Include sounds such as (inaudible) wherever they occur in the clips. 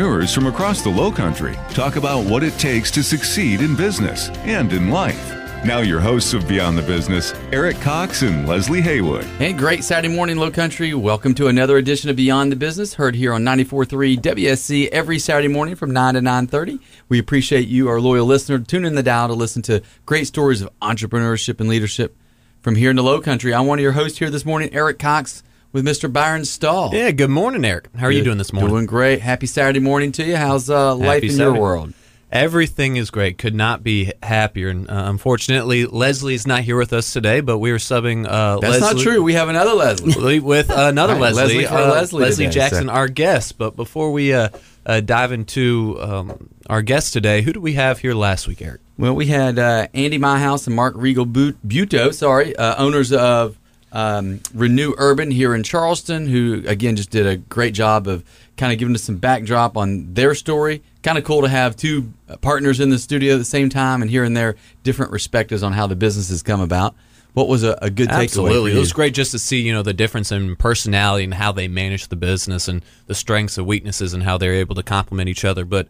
from across the Low Country talk about what it takes to succeed in business and in life. Now, your hosts of Beyond the Business, Eric Cox and Leslie Haywood. Hey, great Saturday morning, Low Country. Welcome to another edition of Beyond the Business, heard here on 94.3 WSC every Saturday morning from 9 to 9.30. We appreciate you, our loyal listener, tuning the dial to listen to great stories of entrepreneurship and leadership from here in the Low Country. I'm one of your hosts here this morning, Eric Cox with Mr. Byron Stahl. Yeah, good morning, Eric. How are Good. you doing this morning? Doing great. Happy Saturday morning to you. How's uh, life in Saturday. your world? Everything is great. Could not be happier. And uh, unfortunately, Leslie's not here with us today, but we are subbing uh, That's Leslie not true. We have another Leslie. (laughs) Leslie with another Right, Leslie, Leslie uh, Leslie today, Jackson, so- our guest. But before we uh, uh, dive into um, our guest today, who do we have here last week, Eric? Well, we had uh, Andy Myhouse and Mark Regal Buto, sorry, uh, owners of um, Renew Urban here in Charleston, who again just did a great job of kind of giving us some backdrop on their story. Kind of cool to have two partners in the studio at the same time and hearing their different perspectives on how the business has come about. What was a, a good takeaway? Absolutely, it was great just to see you know the difference in personality and how they manage the business and the strengths and weaknesses and how they're able to complement each other. But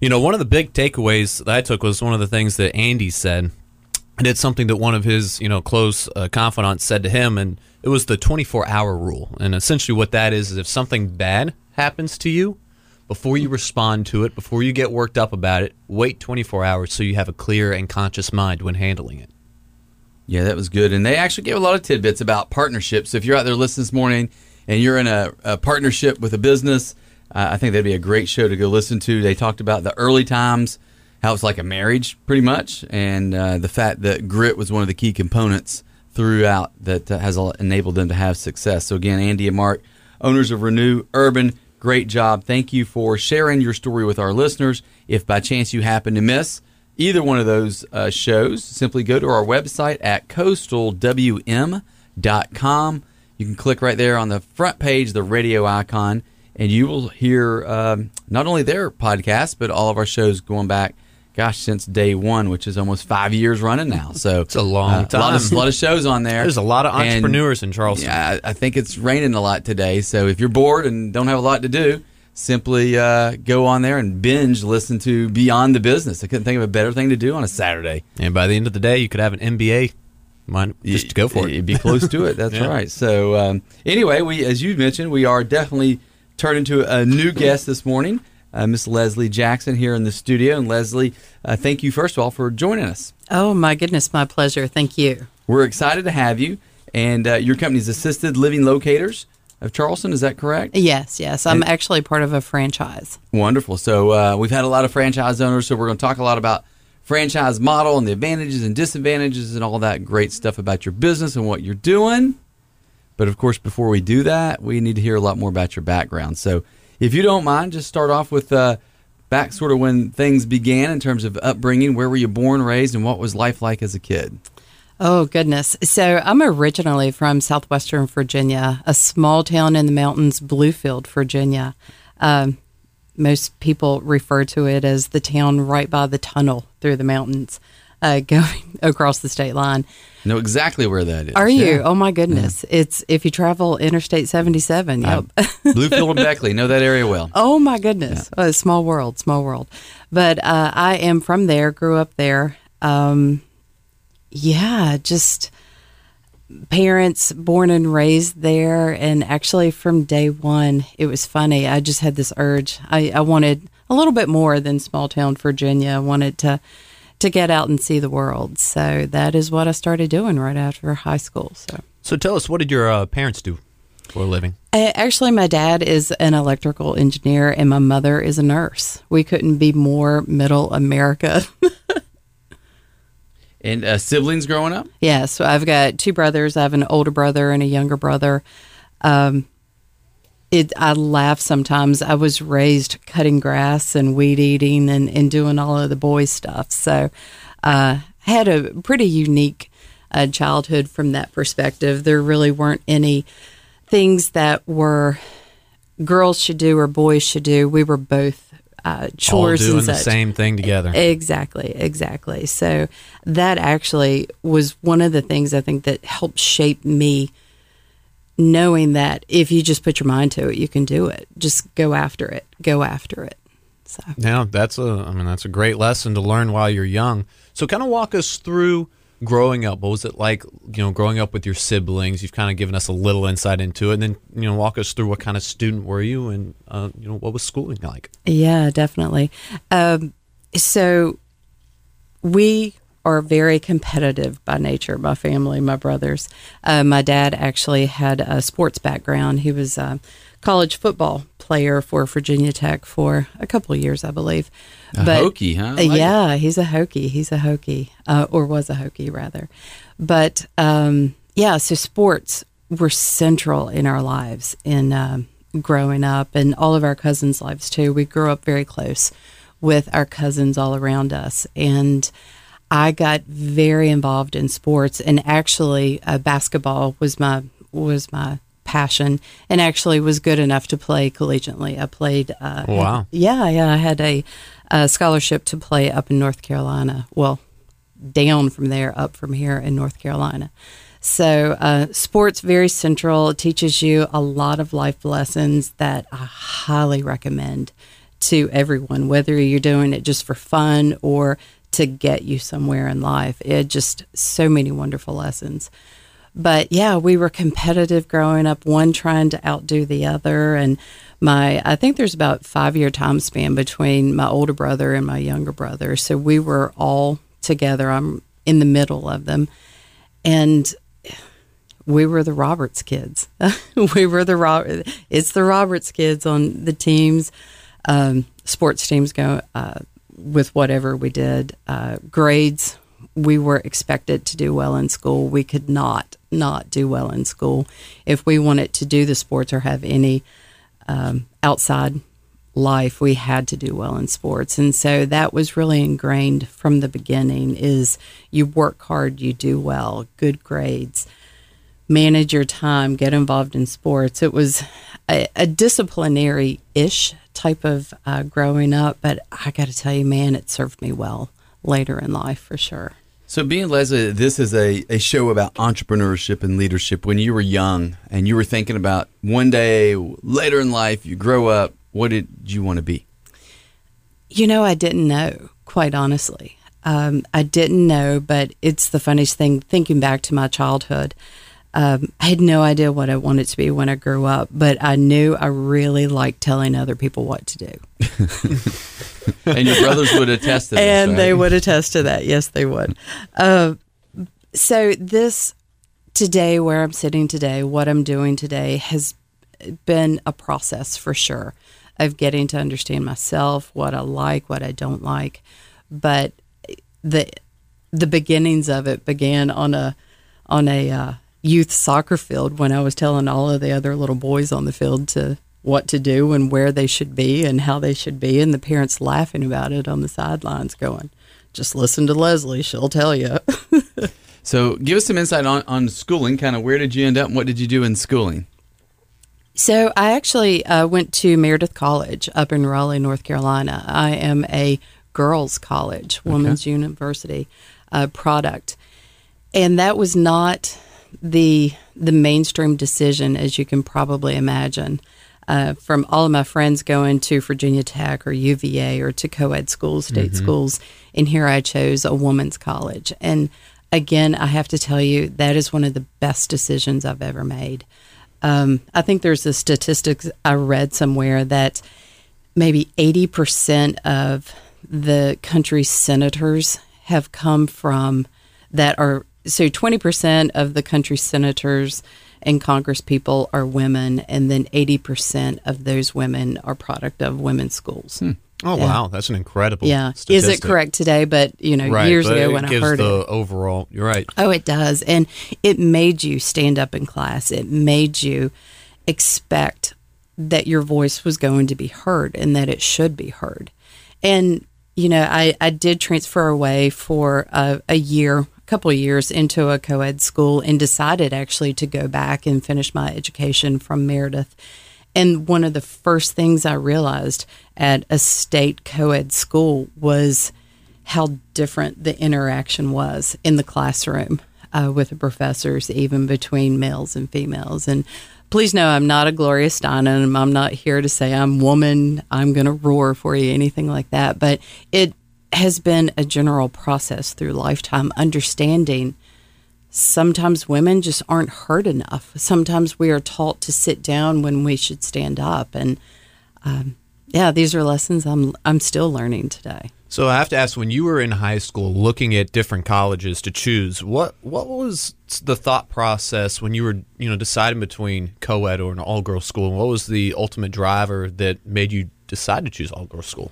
you know, one of the big takeaways that I took was one of the things that Andy said, and it's something that one of his you know close uh, confidants said to him, and it was the 24 hour rule. And essentially, what that is is if something bad happens to you. Before you respond to it, before you get worked up about it, wait 24 hours so you have a clear and conscious mind when handling it. Yeah, that was good. And they actually gave a lot of tidbits about partnerships. So if you're out there listening this morning and you're in a, a partnership with a business, uh, I think that'd be a great show to go listen to. They talked about the early times, how it's like a marriage, pretty much, and uh, the fact that grit was one of the key components throughout that has enabled them to have success. So again, Andy and Mark, owners of Renew Urban, great job. Thank you for sharing your story with our listeners. If by chance you happen to miss either one of those uh, shows, simply go to our website at coastalwm.com. You can click right there on the front page, the radio icon, and you will hear um, not only their podcast, but all of our shows going back, gosh, since day one, which is almost five years running now. So (laughs) It's a long uh, A lot, time. of, lot of shows on there. There's a lot of And, entrepreneurs in Charleston. Yeah, I I think it's raining a lot today. So if you're bored and don't have a lot to do, simply uh, go on there and binge listen to Beyond the Business. I couldn't think of a better thing to do on a Saturday. And by the end of the day, you could have an MBA. Mind, just go for it. You'd be close to it. That's (laughs) Yeah. right. So um, anyway, we as you mentioned, we are definitely turning to a new guest this morning, uh, Miss Leslie Jackson here in the studio. And Leslie, uh, thank you first of all for joining us. Oh, my goodness, my pleasure. Thank you. We're excited to have you. And uh, your company's Assisted Living Locators of Charleston. Is that correct? Yes, yes. I'm And- actually part of a franchise. Wonderful. So uh, we've had a lot of franchise owners, so we're going to talk a lot about franchise model and the advantages and disadvantages and all that great stuff about your business and what you're doing. But of course, before we do that, we need to hear a lot more about your background. So if you don't mind, just start off with uh, back sort of when things began in terms of upbringing. Where were you born, raised, and what was life like as a kid? Oh, goodness. So I'm originally from southwestern Virginia, a small town in the mountains, Bluefield, Virginia. Um, most people refer to it as the town right by the tunnel through the mountains uh, (laughs) going across the state line. Know exactly where that is. Are you? Yeah. Oh, my goodness. It's if you travel Interstate 77. Yep. (laughs) Bluefield and Beckley. Know that area well. Oh my goodness, Uh, small world, small world. But uh, I am from there, grew up there. Um, yeah, just parents born and raised there, and actually from day one, it was funny. I just had this urge. I, I wanted a little bit more than small town Virginia. I wanted to to get out and see the world. So that is what I started doing right after high school. So. So tell us, what did your uh, parents do for a living? Uh, Actually, my dad is an electrical engineer and my mother is a nurse. We couldn't be more middle America. (laughs) And uh, siblings growing up? yeah, so I've got two brothers. I have an older brother and a younger brother. Um, it I laugh sometimes. I was raised cutting grass and weed eating and, and doing all of the boy stuff. So uh, had a pretty unique uh, childhood from that perspective. There really weren't any things that were girls should do or boys should do. We were both uh, chores All doing and the same thing together. Exactly, exactly. So that actually was one of the things I think that helped shape me knowing that if you just put your mind to it, you can do it. Just go after it. Go after it. So Yeah, that's a I mean that's a great lesson to learn while you're young. So kind of walk us through growing up. What was it like, you know, growing up with your siblings? You've kind of given us a little insight into it, and then you know, walk us through what kind of student were you, and uh, you know, what was schooling like? Yeah, definitely. Um, so we are very competitive by nature. My family, my brothers. Uh, my dad actually had a sports background. He was a college football player for Virginia Tech for a couple of years, I believe. A Hokie, huh? Like it. yeah, he's a Hokie. He's a Hokie, uh, or was a Hokie rather. But um, yeah, so sports were central in our lives in um, growing up, and all of our cousins' lives too. We grew up very close with our cousins all around us, and I got very involved in sports. And actually, uh, basketball was my was my passion, and actually was good enough to play collegiately. I played. Uh, Wow. yeah, yeah. I had a, a scholarship to play up in North Carolina. Well, down from there, up from here in North Carolina. So, uh, sports very central. It teaches you a lot of life lessons that I highly recommend to everyone, whether you're doing it just for fun or to get you somewhere in life. It just so many wonderful lessons. But yeah, we were competitive growing up, one trying to outdo the other. And my, I think there's about five year time span between my older brother and my younger brother. So we were all together. I'm in the middle of them. And we were the Roberts kids. (laughs) we were the Rob. It's the Roberts kids on the teams, um, sports teams go uh, with whatever we did. Uh, grades, we were expected to do well in school. We could not not do well in school if we wanted to do the sports or have any um, outside life. We had to do well in sports, and so that was really ingrained from the beginning. Is you work hard, you do well, good grades manage your time, get involved in sports. It was a, a disciplinary ish type of uh, growing up, but I got to tell you, man, it served me well later in life for sure. So, being Leslie, this is a, a show about entrepreneurship and leadership. When you were young and you were thinking about one day later in life, you grow up, what did you want to be? You know, I didn't know, quite honestly. Um, I didn't know, but it's the funniest thing thinking back to my childhood. Um, I had no idea what I wanted to be when I grew up, but I knew I really liked telling other people what to do. And your brothers would attest to that. and right? they would attest to that. Yes, they would. Uh, so this today, where I'm sitting today, what I'm doing today, has been a process for sure of getting to understand myself, what I like, what I don't like. But the the beginnings of it began on a on a uh, youth soccer field when I was telling all of the other little boys on the field to what to do and where they should be and how they should be, and the parents laughing about it on the sidelines, going, "Just listen to Leslie; she'll tell you." (laughs) So, give us some insight on, on schooling. Kind of where did you end up and what did you do in schooling? So I actually uh, went to Meredith College up in Raleigh, North Carolina. I am a girls' college, women's university uh, product, and that was not the the mainstream decision, as you can probably imagine. Uh, from all of my friends going to Virginia Tech or UVA or to co-ed schools, state schools, and here I chose a women's college. And again, I have to tell you that is one of the best decisions I've ever made. Um, I think there's a statistic I read somewhere that maybe 80% of the country's senators have come from that are so 20% of the country's senators and Congress people are women, and then 80% of those women are product of women's schools. Hmm. Oh Yeah. wow, that's an incredible. Yeah. Is it correct today? But, you know, Right, years but ago it when I gives heard the it. overall. You're right. Oh, it does. And it made you stand up in class. It made you expect that your voice was going to be heard and that it should be heard. And, you know, I, I did transfer away for a, a year, a couple years into a co ed school and decided actually to go back and finish my education from Meredith. And one of the first things I realized at a state co ed school was how different the interaction was in the classroom uh, with the professors, even between males and females. And please know I'm not a Gloria Steinem. I'm not here to say I'm woman. I'm going to roar for you, anything like that. But it has been a general process through lifetime understanding sometimes women just aren't heard enough. Sometimes we are taught to sit down when we should stand up. And um, yeah, these are lessons I'm I'm still learning today. So I have to ask, when you were in high school, looking at different colleges to choose, what what was the thought process when you were you know deciding between co-ed or an all-girls school? And What was the ultimate driver that made you decide to choose all-girls school?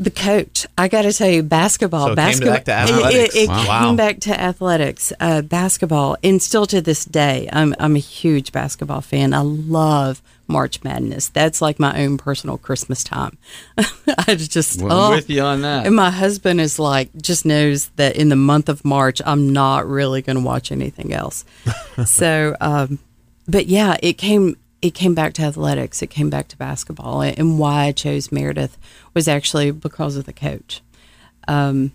The coach. I got to tell you, basketball. So it basketball. came back to athletics. It, it Wow. came back to athletics, uh, basketball, and still to this day, I'm I'm a huge basketball fan. I love March Madness. That's like my own personal Christmas time. (laughs) I just Well, oh. I'm with you on that. And my husband is like, just knows that in the month of March, I'm not really going to watch anything else. (laughs) so, um, but yeah, it came it came back to athletics. It came back to basketball, and why I chose Meredith was actually because of the coach. Um,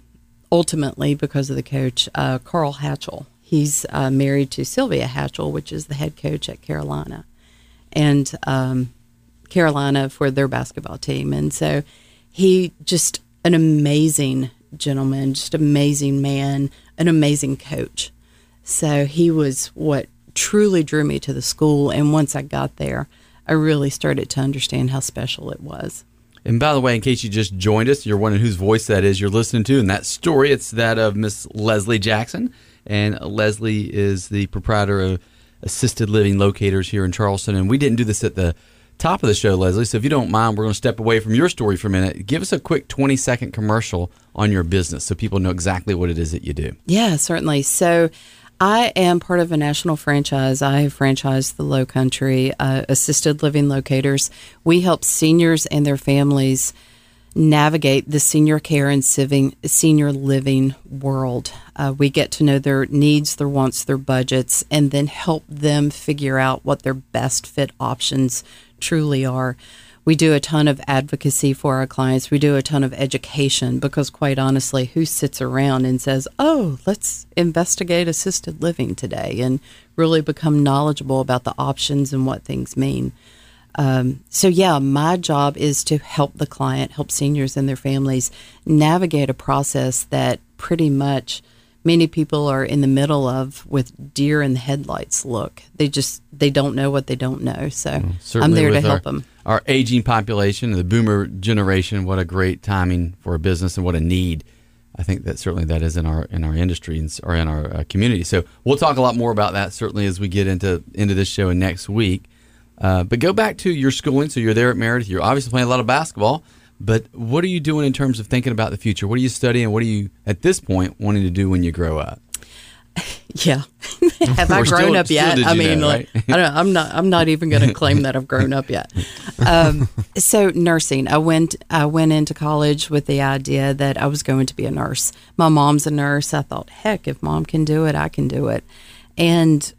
ultimately, because of the coach, uh, Carl Hatchell. He's uh, married to Sylvia Hatchell, which is the head coach at Carolina, and um, Carolina for their basketball team. And so he just an amazing gentleman, just amazing man, an amazing coach. So he was what truly drew me to the school. And once I got there, I really started to understand how special it was. And by the way, in case you just joined us, you're wondering whose voice that is you're listening to. And that story, it's that of Miss Leslie Jackson. And Leslie is the proprietor of Assisted Living Locators here in Charleston. And we didn't do this at the top of the show, Leslie. So if you don't mind, we're going to step away from your story for a minute. Give us a quick 20 second commercial on your business so people know exactly what it is that you do. Yeah, certainly. So I am part of a national franchise. I have franchised the Low Country uh, Assisted Living Locators. We help seniors and their families navigate the senior care and senior living world. Uh, we get to know their needs, their wants, their budgets, and then help them figure out what their best fit options truly are. We do a ton of advocacy for our clients. We do a ton of education because, quite honestly, who sits around and says, Oh, let's investigate assisted living today and really become knowledgeable about the options and what things mean? Um, so, yeah, my job is to help the client, help seniors and their families navigate a process that pretty much many people are in the middle of with deer in the headlights look. They just they don't know what they don't know. So I'm there to help our, them. Our aging population, the boomer generation, what a great timing for a business and what a need. I think that certainly that is in our in our industry or in our uh, community. So we'll talk a lot more about that certainly as we get into into this show and next week. Uh, but go back to your schooling. So you're there at Meredith. You're obviously playing a lot of basketball. But what are you doing in terms of thinking about the future? What are you studying? What are you at this point wanting to do when you grow up? (laughs) Yeah. (laughs) Have I Or still- grown up yet? I mean, know, like, right? I don't, I'm not. I'm not even going to claim that I've grown up yet. (laughs) Um, so nursing. I went. I went into college with the idea that I was going to be a nurse. My mom's a nurse. I thought, heck, if mom can do it, I can do it. And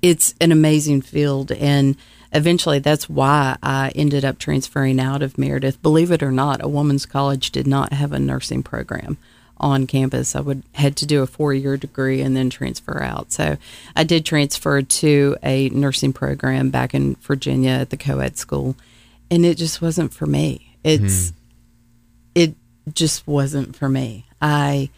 it's an amazing field. And eventually, that's why I ended up transferring out of Meredith. Believe it or not, a woman's college did not have a nursing program on campus. I would had to do a four year degree and then transfer out. So I did transfer to a nursing program back in Virginia at the co ed school, and it just wasn't for me. It's hmm. it just wasn't for me. I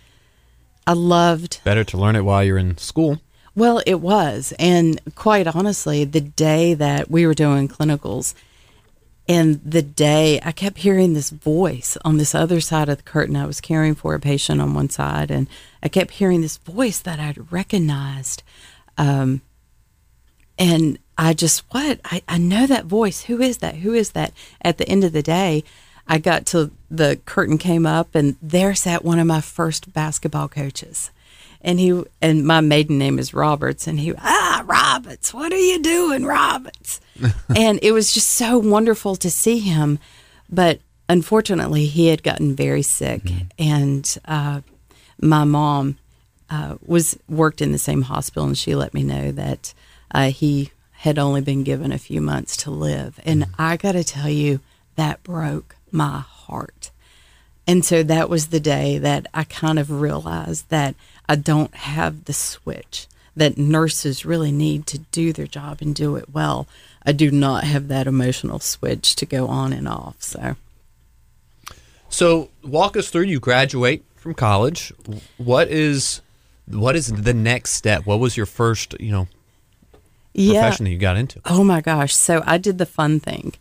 I loved Better to learn it while you're in school. well, it was. And quite honestly, the day that we were doing clinicals, and the day I kept hearing this voice on this other side of the curtain, I was caring for a patient on one side, and I kept hearing this voice that I'd recognized. Um, and I just, what? I, I know that voice. Who is that? Who is that? At the end of the day, I got to the curtain came up, and there sat one of my first basketball coaches and he and my maiden name is Roberts, and he ah Roberts, what are you doing, Roberts? (laughs) and it was just so wonderful to see him. But unfortunately, he had gotten very sick, and uh, my mom uh, was worked in the same hospital, and she let me know that uh, he had only been given a few months to live. And I got to tell you, that broke my heart. And so that was the day that I kind of realized that I don't have the switch that nurses really need to do their job and do it well. I do not have that emotional switch to go on and off. So, So walk us through. You graduate from college. What is what is the next step? What was your first, you know, yeah. profession that you got into? Oh my gosh. So I did the fun thing.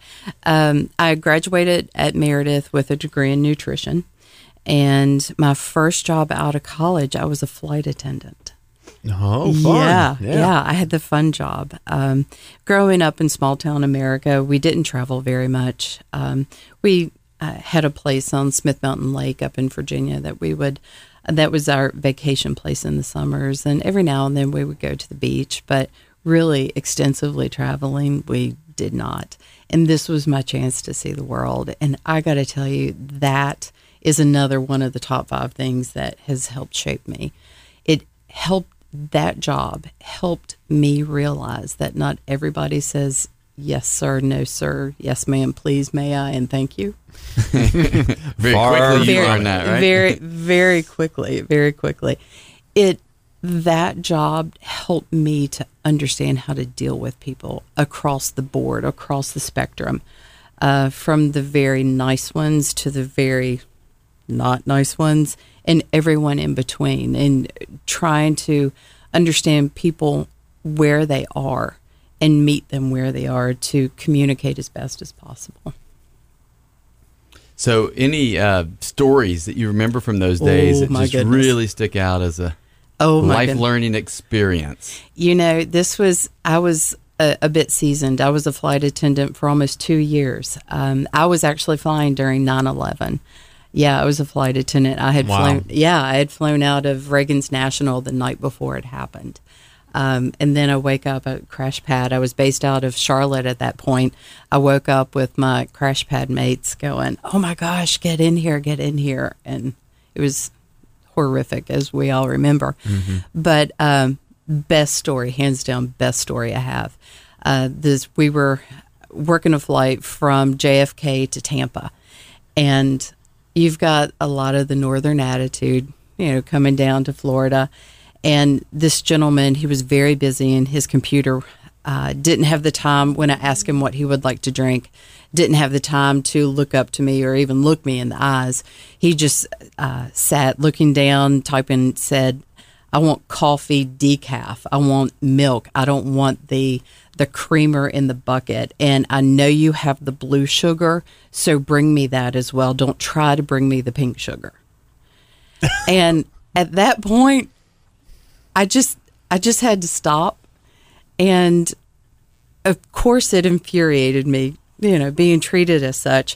Um, I graduated at Meredith with a degree in nutrition. And my first job out of college, I was a flight attendant. Oh, fun. Yeah, yeah, I had the fun job. Um, growing up in small town America, we didn't travel very much. Um, we uh, had a place on Smith Mountain Lake up in Virginia that we would. That was our vacation place in the summers, and every now and then we would go to the beach. But really extensively traveling, we did not. And this was my chance to see the world. And I got to tell you, that is another one of the top five things that has helped shape me. It helped that job helped me realize that not everybody says yes sir no sir. Yes ma'am please may i and thank you. (laughs) Very Far quickly you very, learn that, right? very very quickly very quickly. It that job helped me to understand how to deal with people across the board across the spectrum uh, from the very nice ones to the very not nice ones and everyone in between and trying to understand people where they are and meet them where they are to communicate as best as possible. So, any uh, stories that you remember from those days Oh, that just goodness. really stick out as a Oh life goodness. learning experience? You know, this was, I was a, a bit seasoned. I was a flight attendant for almost two years. Um, I was actually flying during 9 11. Yeah, I was a flight attendant. I had Wow. flown, yeah, I had flown out of Reagan's National the night before it happened. Um, and then I wake up at crash pad. I was based out of Charlotte at that point. I woke up with my crash pad mates going, "Oh my gosh, get in here, get in here!" And it was horrific, as we all remember. But um, best story, hands down, best story I have. Uh, this we were working a flight from JFK to Tampa, and you've got a lot of the northern attitude, you know, coming down to Florida. And this gentleman, he was very busy, and his computer uh, didn't have the time when I asked him what he would like to drink. Didn't have the time to look up to me or even look me in the eyes. He just uh, sat looking down, typing, said, I want coffee decaf. I want milk. I don't want the the creamer in the bucket. And I know you have the blue sugar, so bring me that as well. Don't try to bring me the pink sugar. (laughs) and at that point, I just I just had to stop. And of course it infuriated me, you know, being treated as such.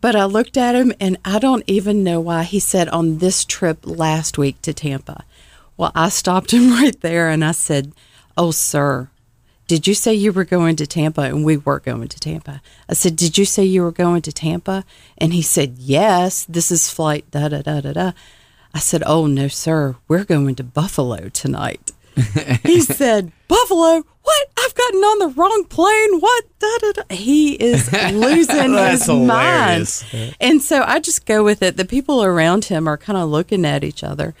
But I looked at him and I don't even know why he said on this trip last week to Tampa. Well, I stopped him (laughs) right there and I said, Oh, sir, did you say you were going to Tampa? And we were going to Tampa. I said, Did you say you were going to Tampa? And he said, Yes, this is flight da da da da da. I said, Oh, no, sir, we're going to Buffalo tonight. (laughs) he said, Buffalo? What? I've gotten on the wrong plane. What? Da, da, da. He is (laughs) losing his hilarious. mind. And so I just go with it. The people around him are kind of looking at each other.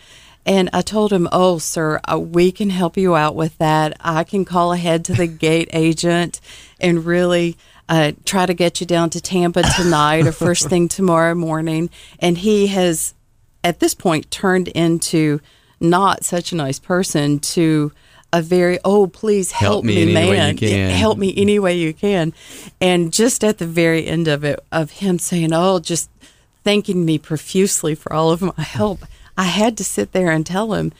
And I told him, Oh, sir, uh, we can help you out with that. I can call ahead to the gate agent and really uh, try to get you down to Tampa tonight or first thing (laughs) tomorrow morning. And he has, at this point, turned into not such a nice person to a very oh please help, Help me me, any way you man can." help me any way you can and just at the very end of it of him saying oh just thanking me profusely for all of my help i had to sit there and tell him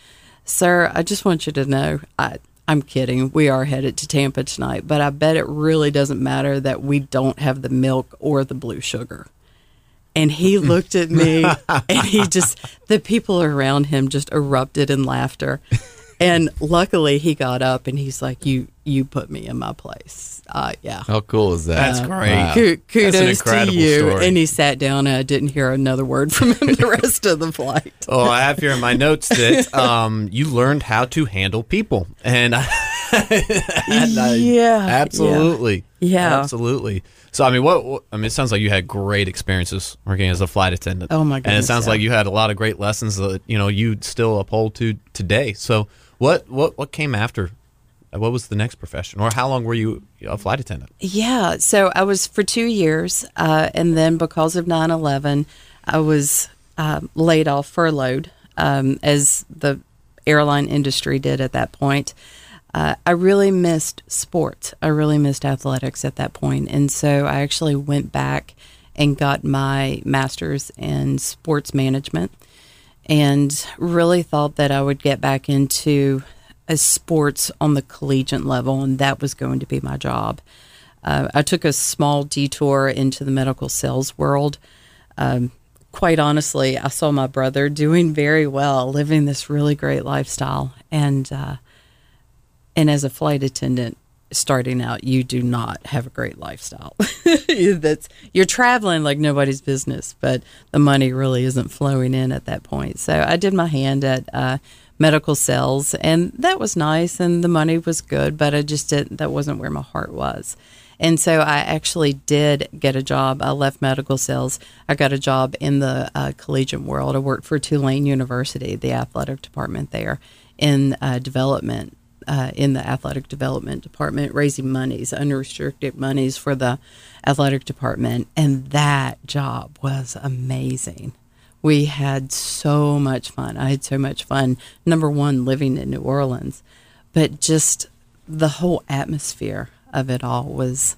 sir i just want you to know i i'm kidding. We are headed to tampa tonight but i bet it really doesn't matter that we don't have the milk or the blue sugar. And he looked at me (laughs) and he just the people around him just erupted in laughter And luckily, he got up and he's like, "You, you put me in my place." Uh, yeah. How cool is that? That's great. Wow. Ku- Kudos to incredible you. story. And he sat down, and I didn't hear another word from him the rest of the flight. Oh, I have here in my notes that um, you learned how to handle people, and I, (laughs) and I- Yeah, absolutely, Yeah. absolutely. So, I mean, what, what? I mean, it sounds like you had great experiences working as a flight attendant. Oh, my God. And it sounds yeah. like you had a lot of great lessons that you know you still uphold to today. So, what what what came after? Uh, What was the next profession, or how long were you a flight attendant? Yeah, so I was for two years, uh, and then because of 9 11, I was um, laid off, furloughed, um, as the airline industry did at that point. Uh, I really missed sports. I really missed athletics at that point. And so I actually went back and got my master's in sports management and really thought that I would get back into sports on the collegiate level, and that was going to be my job. Uh, I took a small detour into the medical sales world. Um, quite honestly, I saw my brother doing very well, living this really great lifestyle, and uh, and as a flight attendant starting out, you do not have a great lifestyle. (laughs) That's you're traveling like nobody's business, but the money really isn't flowing in at that point. So I did my hand at uh, medical sales, and that was nice, and the money was good, but I just didn't. That wasn't where my heart was. And so I actually did get a job. I left medical sales. I got a job in the uh, collegiate world. I worked for Tulane University, the athletic department there, in uh, development, uh, in the athletic development department, raising monies, unrestricted monies for the athletic department. And that job was amazing. We had so much fun. I had so much fun. Number one, living in New Orleans, but just the whole atmosphere of it all was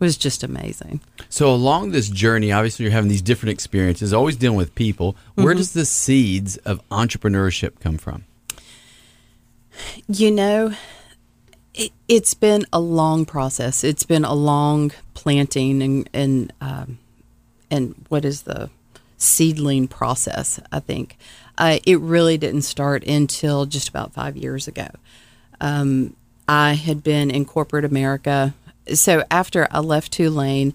was just amazing. So along this journey, obviously you're having these different experiences, always dealing with people. Where does the seeds of entrepreneurship come from? You know, it, it's been a long process. It's been a long planting and and um, and what is the seedling process? I think uh, it really didn't start until just about five years ago. Um, I had been in corporate America, so after I left Tulane,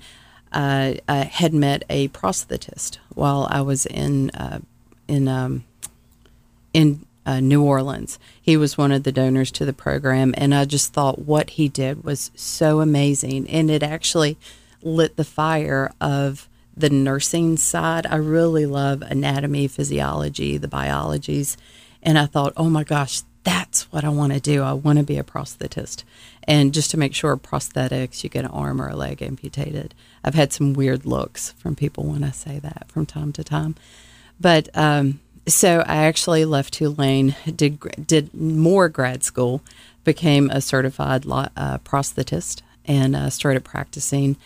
uh, I had met a prosthetist while I was in uh, in um, in uh, New Orleans. He was one of the donors to the program, and I just thought what he did was so amazing, and it actually lit the fire of the nursing side. I really love anatomy, physiology, the biologies, and I thought, oh my gosh, that's what I want to do. I want to be a prosthetist. And just to make sure prosthetics, you get an arm or a leg amputated. I've had some weird looks from people when I say that from time to time. But um, so I actually left Tulane, did did more grad school, became a certified lo- uh, prosthetist, and uh, started practicing.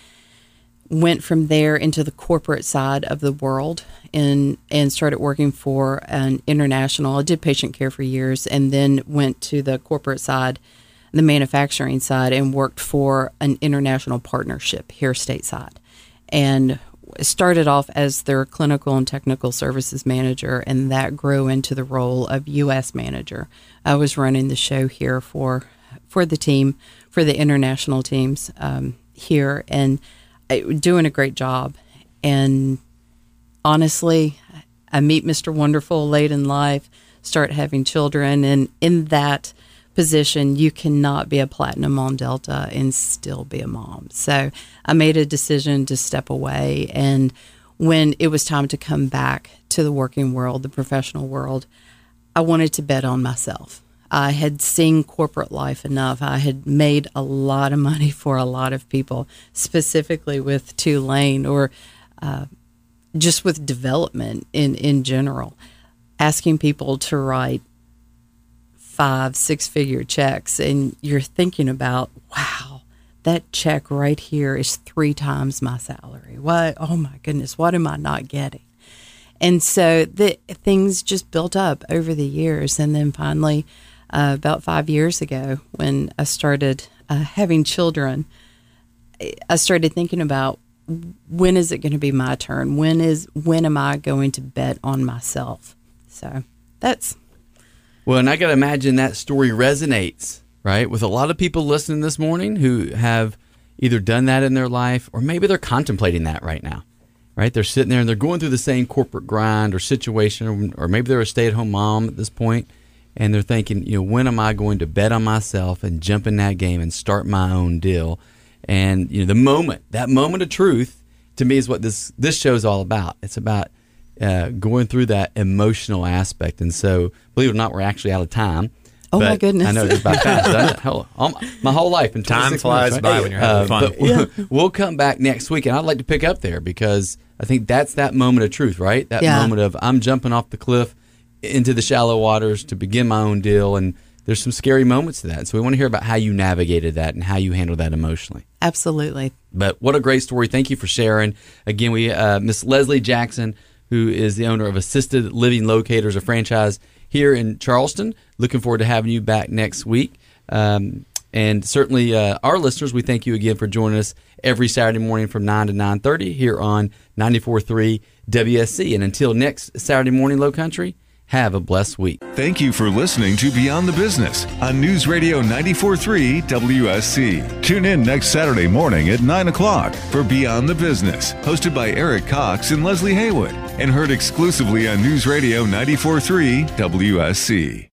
Went from there into the corporate side of the world, and and started working for an international. I did patient care for years, and then went to the corporate side, the manufacturing side, and worked for an international partnership here stateside, and started off as their clinical and technical services manager, and that grew into the role of U.S. manager. I was running the show here for for the team, for the international teams um, here, and doing a great job. And honestly, I meet Mr. Wonderful late in life, start having children, and in that position, you cannot be a platinum on Delta and still be a mom. So I made a decision to step away. And when it was time to come back to the working world, the professional world, I wanted to bet on myself. I had seen corporate life enough. I had made a lot of money for a lot of people, specifically with Tulane or uh, just with development in, in general. Asking people to write five, six figure checks, and you're thinking about, wow, that check right here is three times my salary. What? Oh my goodness, what am I not getting? And so the things just built up over the years, and then finally, uh, about five years ago, when I started uh, having children, I started thinking about when is it going to be my turn? When is when am I going to bet on myself? So that's Well, and I got to imagine that story resonates, right, with a lot of people listening this morning who have either done that in their life or maybe they're contemplating that right now, right? They're sitting there and they're going through the same corporate grind or situation, or maybe they're a stay at home mom at this point and they're thinking, you know, when am I going to bet on myself and jump in that game and start my own deal? And, you know, the moment, that moment of truth to me is what this, this show is all about. It's about uh, going through that emotional aspect. And so, believe it or not, we're actually out of time. Oh, my goodness. I know it's about fast. (laughs) doesn't it? Hell, all my, my whole life in Time 26 flies minutes, by when you're having fun. But we'll, (laughs) we'll come back next week, and I'd like to pick up there because I think that's that moment of truth, right? That Yeah. moment of I'm jumping off the cliff into the shallow waters to begin my own deal, and there's some scary moments to that. So we want to hear about how you navigated that and how you handled that emotionally. Absolutely. But what a great story! Thank you for sharing. Again, we uh, Miss Leslie Jackson, who is the owner of Assisted Living Locators, a franchise here in Charleston. Looking forward to having you back next week. Um, and certainly, uh, our listeners, we thank you again for joining us every Saturday morning from nine to nine thirty here on 94.3 WSC. And until next Saturday morning, Low Country. Have a blessed week. Thank you for listening to Beyond the Business on News Radio 94.3 WSC. Tune in next Saturday morning at 9 o'clock for Beyond the Business, hosted by Eric Cox and Leslie Haywood, and heard exclusively on News Radio 94.3 WSC.